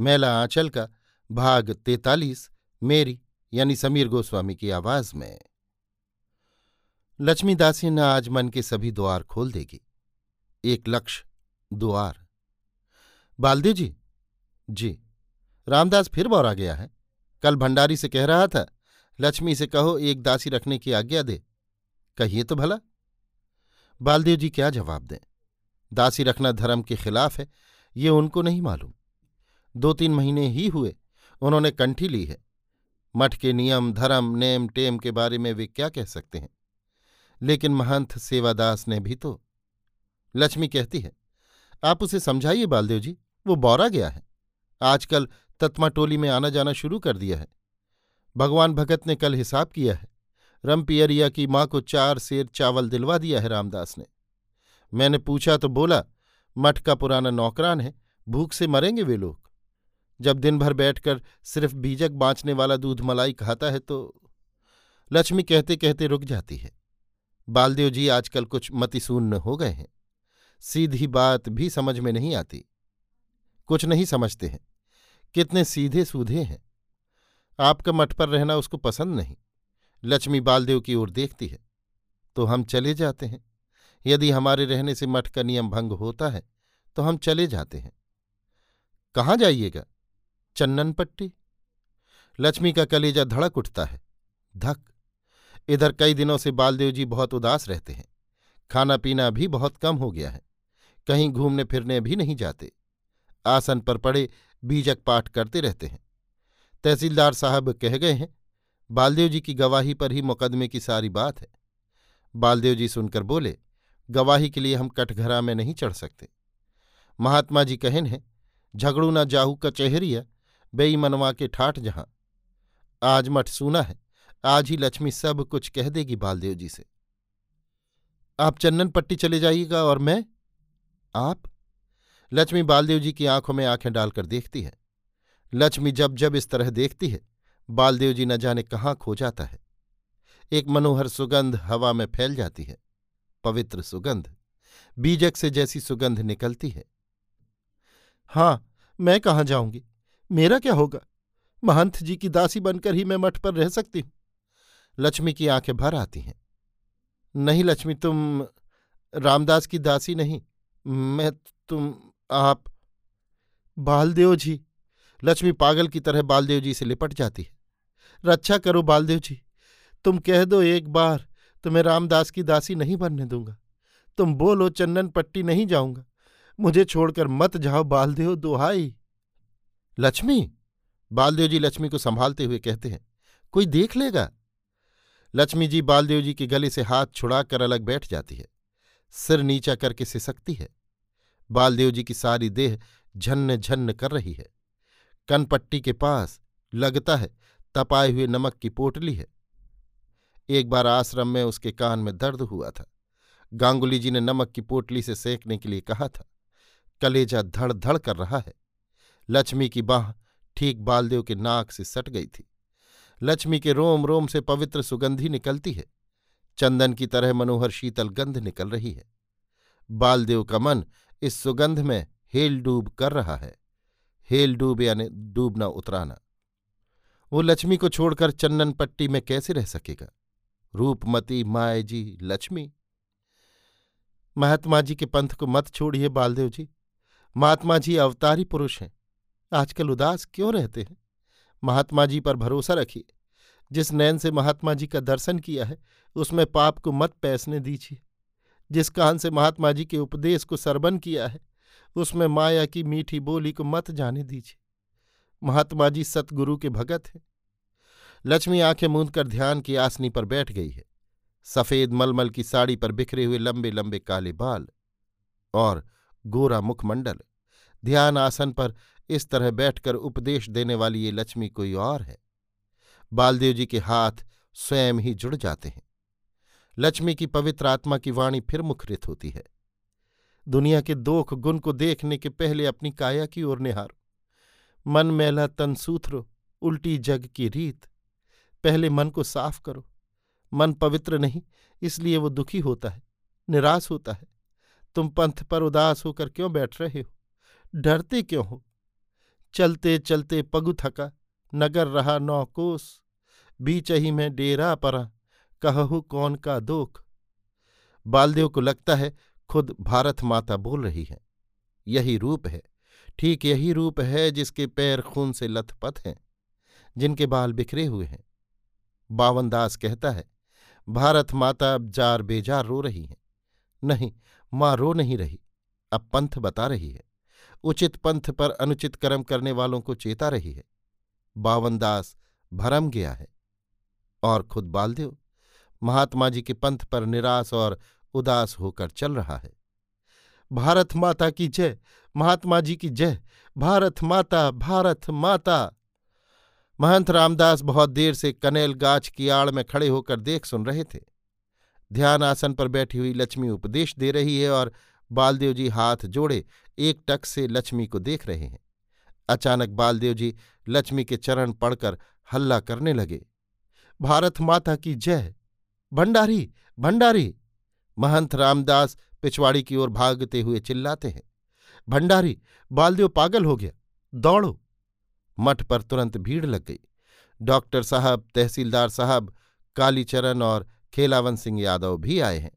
मैला आंचल का भाग तैतालीस मेरी यानी समीर गोस्वामी की आवाज़ में। लक्ष्मी दासी न आज मन के सभी द्वार खोल देगी एक लक्ष्य, द्वार। बालदेव जी जी, रामदास फिर बौरा गया है। कल भंडारी से कह रहा था, लक्ष्मी से कहो एक दासी रखने की आज्ञा दे। कहिए तो भला। बालदेव जी क्या जवाब दें? दासी रखना धर्म के खिलाफ है, ये उनको नहीं मालूम। दो तीन महीने ही हुए, उन्होंने कंठी ली है। मठ के नियम, धर्म, नेम, टेम के बारे में वे क्या कह सकते हैं? लेकिन महंत सेवादास ने भी तो लक्ष्मी कहती है, आप उसे समझाइए बालदेव जी, वो बौरा गया है। आजकल तत्मा टोली में आना जाना शुरू कर दिया है। भगवान भगत ने कल हिसाब किया है रमपियरिया की माँ को चार सेर चावल दिलवा दिया है रामदास ने। मैंने पूछा तो बोला, मठ का पुराना नौकरान है, भूख से मरेंगे वे लोग। जब दिन भर बैठकर सिर्फ़ बीजक बाँचने वाला दूध मलाई खाता है तो लक्ष्मी कहते कहते रुक जाती है। बालदेव जी आजकल कुछ मतिशून्य हो गए हैं। सीधी बात भी समझ में नहीं आती। कुछ नहीं समझते हैं। कितने सीधे सूधे हैं। आपका मठ पर रहना उसको पसंद नहीं। लक्ष्मी बालदेव की ओर देखती है। तो हम चले जाते हैं। यदि हमारे रहने से मठ का नियम भंग होता है तो हम चले जाते हैं। कहाँ जाइएगा? चन्नन पट्टी लक्ष्मी का कलेजा धड़क उठता है। धक। इधर कई दिनों से बालदेव जी बहुत उदास रहते हैं। खाना पीना भी बहुत कम हो गया है। कहीं घूमने फिरने भी नहीं जाते। आसन पर पड़े बीजक पाठ करते रहते हैं। तहसीलदार साहब कह गए हैं, बालदेव जी की गवाही पर ही मुकदमे की सारी बात है। बालदेव जी सुनकर बोले, गवाही के लिए हम कटघरा में नहीं चढ़ सकते। महात्मा जी कहन है, झगड़ू ना जाहू का चेहरिया बेईमनवा के ठाठ जहाँ। आज मठ सूना है, आज ही लक्ष्मी सब कुछ कह देगी बालदेव जी से। आप चन्नन पट्टी चले जाइएगा और मैं, आप? लक्ष्मी बालदेव जी की आँखों में आँखें डालकर देखती है। लक्ष्मी जब जब इस तरह देखती है, बालदेव जी न जाने कहाँ खो जाता है। एक मनोहर सुगंध हवा में फैल जाती है, पवित्र सुगंध, बीजक से जैसी सुगंध निकलती है। हाँ, मैं कहाँ जाऊँगी? मेरा क्या होगा? महंत जी की दासी बनकर ही मैं मठ पर रह सकती हूँ। लक्ष्मी की आँखें भर आती हैं। नहीं लक्ष्मी, तुम रामदास की दासी नहीं, मैं तुम, आप। बालदेव जी, लक्ष्मी पागल की तरह बालदेव जी से लिपट जाती है। रक्षा करो बालदेव जी, तुम कह दो एक बार तो मैं रामदास की दासी नहीं बनने दूँगा। तुम बोलो चंदन पट्टी नहीं जाऊँगा। मुझे छोड़कर मत जाओ बालदेव, दोहाई। लक्ष्मी बालदेव जी लक्ष्मी को संभालते हुए कहते हैं, कोई देख लेगा? लक्ष्मी जी बालदेव जी के गले से हाथ छुड़ाकर अलग बैठ जाती है, सिर नीचा करके सिसकती है। बालदेव जी की सारी देह झन्न झन्न कर रही है। कनपट्टी के पास लगता है, तपाए हुए नमक की पोटली है। एक बार आश्रम में उसके कान में दर्द हुआ था। गांगुली जी ने नमक की पोटली से सेकने के लिए कहा था, कलेजा धड़ धड़ कर रहा है। लक्ष्मी की बाह ठीक बालदेव के नाक से सट गई थी। लक्ष्मी के रोम रोम से पवित्र सुगंधी निकलती है। चंदन की तरह मनोहर शीतल गंध निकल रही है। बालदेव का मन इस सुगंध में हेल डूब कर रहा है। हेल डूब यानी डूबना उतराना। वो लक्ष्मी को छोड़कर चंदन पट्टी में कैसे रह सकेगा? रूपमती माए जी लक्ष्मी? महात्मा जी के पंथ को मत छोड़िए बालदेव जी। महात्मा जी अवतारी पुरुष हैं। आजकल उदास क्यों रहते हैं? महात्मा जी पर भरोसा रखिए। जिस नैन से महात्मा जी का दर्शन किया है, उसमें पाप को मत पैसने दीजिए। जिस कान से महात्मा जी के उपदेश को सरबन किया है, उसमें माया की मीठी बोली को मत जाने दीजिए। महात्मा जी सतगुरु के भगत हैं। लक्ष्मी आँखें मूंद कर ध्यान की आसनी पर बैठ गई है। सफ़ेद मलमल की साड़ी पर बिखरे हुए लंबे लंबे काले बाल और गोरा मुखमंडल। ध्यान आसन पर इस तरह बैठकर उपदेश देने वाली ये लक्ष्मी कोई और है। बालदेव जी के हाथ स्वयं ही जुड़ जाते हैं। लक्ष्मी की पवित्र आत्मा की वाणी फिर मुखरित होती है। दुनिया के दोख गुण को देखने के पहले अपनी काया की ओर निहारो। मन मैला तन सूथरो, उल्टी जग की रीत। पहले मन को साफ़ करो। मन पवित्र नहीं, इसलिए वो दुखी होता है, निराश होता है। तुम पंथ पर उदास होकर क्यों बैठ रहे हो? डरते क्यों हो? चलते चलते पगु थका, नगर रहा नौ कोस बीच ही में डेरा परा कहू कौन का दोख? बालदेव को लगता है खुद भारत माता बोल रही है। यही रूप है, ठीक यही रूप है जिसके पैर खून से लथपथ हैं, जिनके बाल बिखरे हुए हैं। बावनदास कहता है, भारत माता अब जार बेजार रो रही है। नहीं, माँ रो नहीं रही, अब पंथ बता रही है। उचित पंथ पर अनुचित कर्म करने वालों को चेता रही है। बावनदास भरम गया है। और खुद बालदेव, महात्मा जी के पंथ पर निराश और उदास होकर चल रहा है। भारत माता की जय, महात्मा जी की जय। भारत माता भारत माता। महंत रामदास बहुत देर से कनेल गाछ की आड़ में खड़े होकर देख सुन रहे थे। ध्यान आसन पर बैठी हुई लक्ष्मी उपदेश दे रही है और बालदेव जी हाथ जोड़े एक टक से लक्ष्मी को देख रहे हैं। अचानक बालदेव जी लक्ष्मी के चरण पड़कर हल्ला करने लगे। भारत माता की जय। भंडारी भंडारी। महंत रामदास पिछवाड़ी की ओर भागते हुए चिल्लाते हैं। भंडारी, बालदेव पागल हो गया। दौड़ो। मठ पर तुरंत भीड़ लग गई। डॉक्टर साहब, तहसीलदार साहब, कालीचरण और खेलावन सिंह यादव भी आए हैं।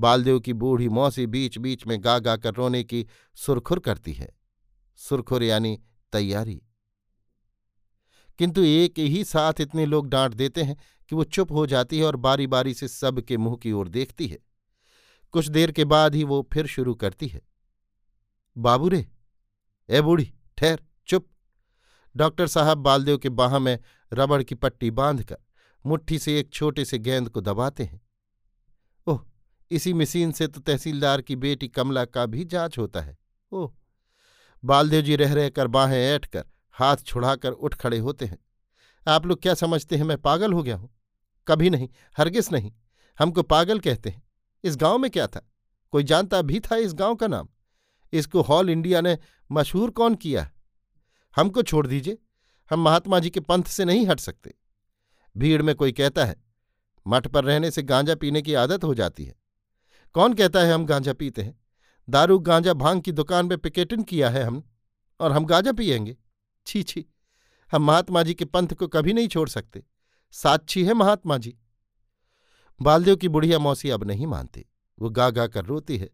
बालदेव की बूढ़ी मौसी बीच बीच में गा गा कर रोने की सुरखुर करती है। सुरखुर यानी तैयारी। किंतु एक ही साथ इतने लोग डांट देते हैं कि वो चुप हो जाती है और बारी बारी से सब के मुँह की ओर देखती है। कुछ देर के बाद ही वो फिर शुरू करती है। बाबू रे, ए बूढ़ी, ठहर, चुप। डॉक्टर साहब बालदेव के बाह में रबड़ की पट्टी बांधकर मुट्ठी से एक छोटे से गेंद को दबाते हैं। इसी मशीन से तो तहसीलदार की बेटी कमला का भी जाँच होता है। ओह! बालदेव जी रह रहकर बाहें ऐठ कर हाथ छुड़ाकर उठ खड़े होते हैं। आप लोग क्या समझते हैं मैं पागल हो गया हूँ? कभी नहीं हरगिस नहीं। हमको पागल कहते हैं। इस गाँव में क्या था? कोई जानता भी था इस गाँव का नाम? इसको हॉल इंडिया ने मशहूर कौन किया हमको छोड़ दीजिए। हम महात्मा जी के पंथ से नहीं हट सकते। भीड़ में कोई कहता है, मठ पर रहने से गांजा पीने की आदत हो जाती है। कौन कहता है हम गांजा पीते हैं? दारू, गांजा, भाँग की दुकान में पिकेटिंग किया है हम और हम गांजा पियेंगे। छी छी, हम महात्मा जी के पंथ को कभी नहीं छोड़ सकते। साक्षी है महात्मा जी। बालदेव की बुढ़िया मौसी अब नहीं मानती। वो गा गा कर रोती है।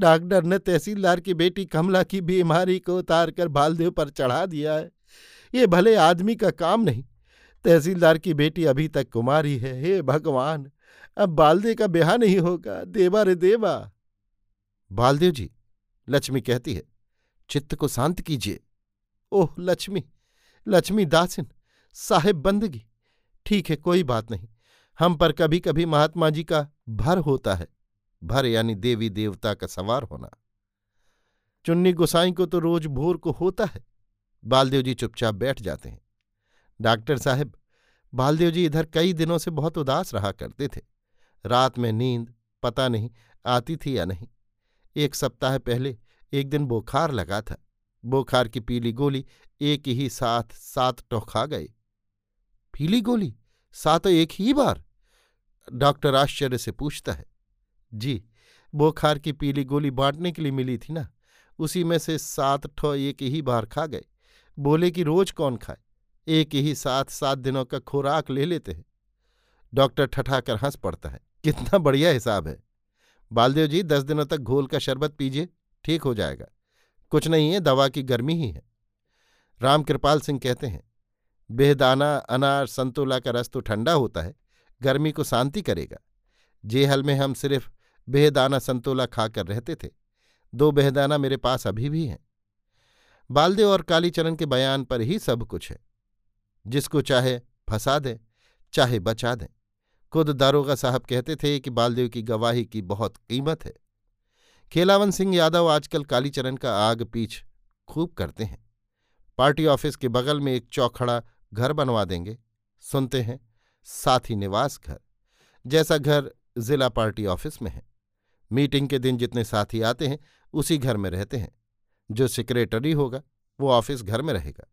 डॉक्टर ने तहसीलदार की बेटी कमला की बीमारी को उतार कर बालदेव पर चढ़ा दिया है। ये भले आदमी का काम नहीं, तहसीलदार की बेटी अभी तक कुमारी है। हे भगवान! अब बालदेव का ब्याह नहीं होगा। देवा रे देवा। बालदेव जी, लक्ष्मी कहती है, चित्त को शांत कीजिए। ओह, लक्ष्मी लक्ष्मी दासिन, साहेब बंदगी। ठीक है, कोई बात नहीं। हम पर कभी कभी महात्मा जी का भर होता है। भर यानी देवी देवता का सवार होना। चुन्नी गुसाई को तो रोज भोर को होता है। बालदेव जी चुपचाप बैठ जाते हैं। डॉक्टर साहब, बालदेव जी इधर कई दिनों से बहुत उदास रहा करते थे। रात में नींद पता नहीं आती थी या नहीं। एक सप्ताह पहले एक दिन बुखार लगा था। बुखार की पीली गोली एक ही साथ सात टोखा गए पीली गोली? सातों एक ही बार? डॉक्टर आश्चर्य से पूछता है। जी, बोखार की पीली गोली बांटने के लिए मिली थी ना। उसी में से सात ठो एक ही बार खा गए। बोले कि रोज कौन खाए? एक ही साथ सात दिनों का खुराक ले लेते हैं। डॉक्टर ठठाकर हंस पड़ता है। कितना बढ़िया हिसाब है। बालदेव जी, दस दिनों तक घोल का शरबत पीजिए, ठीक हो जाएगा। कुछ नहीं है, दवा की गर्मी ही है। राम कृपाल सिंह कहते हैं, बेहदाना, अनार, संतोला का रस तो ठंडा होता है, गर्मी को शांति करेगा। जेहल में हम सिर्फ़ बेहदाना, संतोला खाकर रहते थे। दो बेहदाना मेरे पास अभी भी हैं। बालदेव और कालीचरण के बयान पर ही सब कुछ है। जिसको चाहे फंसा दें, चाहे बचा दें। खुद दारोगा साहब कहते थे कि बालदेव की गवाही की बहुत कीमत है। खेलावन सिंह यादव आजकल कालीचरण का आग पीछ खूब करते हैं। पार्टी ऑफ़िस के बगल में एक चौखड़ा घर बनवा देंगे। सुनते हैं, साथी निवास घर, जैसा घर जिला पार्टी ऑफ़िस में है। मीटिंग के दिन जितने साथी आते हैं, उसी घर में रहते हैं। जो सेक्रेटरी होगा, वो ऑफ़िस घर में रहेगा।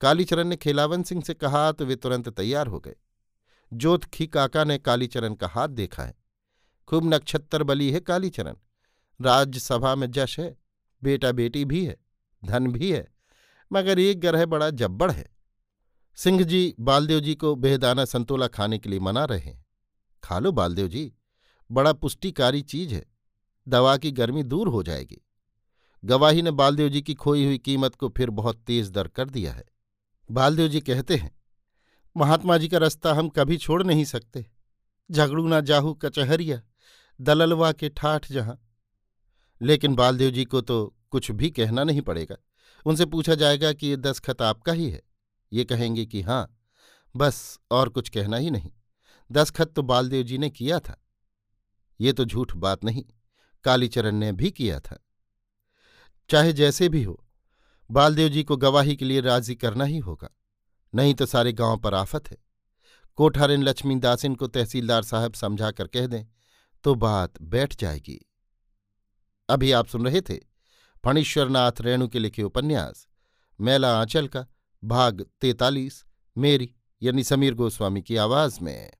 कालीचरण ने खेलावन सिंह से कहा तो वे तुरंत तैयार हो गए। जोतखी काका ने कालीचरण का हाथ देखा है। खूब नक्षत्र बली है कालीचरण। राज्यसभा में जश है बेटा बेटी भी है, धन भी है, मगर एक ग्रह बड़ा जब्बड़ है। सिंह जी बालदेव जी को बेहदाना संतोला खाने के लिए मना रहे हैं। खा लो बालदेव जी, बड़ा पुष्टिकारी चीज़ है, दवा की गर्मी दूर हो जाएगी। गवाही ने बालदेव जी की खोई हुई कीमत को फिर बहुत तेज दर कर दिया है। बालदेव जी कहते हैं महात्मा जी का रास्ता हम कभी छोड़ नहीं सकते। झगड़ू ना जाहू कचहरिया दललवा के ठाठ जहाँ। लेकिन बालदेव जी को तो कुछ भी कहना नहीं पड़ेगा। उनसे पूछा जाएगा कि ये दस्खत आपका ही है। ये कहेंगे कि हाँ बस और कुछ कहना ही नहीं। दस्खत तो बालदेव जी ने किया था। ये तो झूठ बात नहीं, कालीचरण ने भी किया था। चाहे जैसे भी हो, बालदेव जी को गवाही के लिए राज़ी करना ही होगा। नहीं तो सारे गाँव पर आफत है। कोठारिन लक्ष्मीदासिन को तहसीलदार साहब समझा कर कह दें तो बात बैठ जाएगी। अभी आप सुन रहे थे फणीश्वरनाथ रेणु के लिखे उपन्यास, मैला आंचल का, भाग तैतालीस, मेरी, यानी समीर गोस्वामी की आवाज़ में।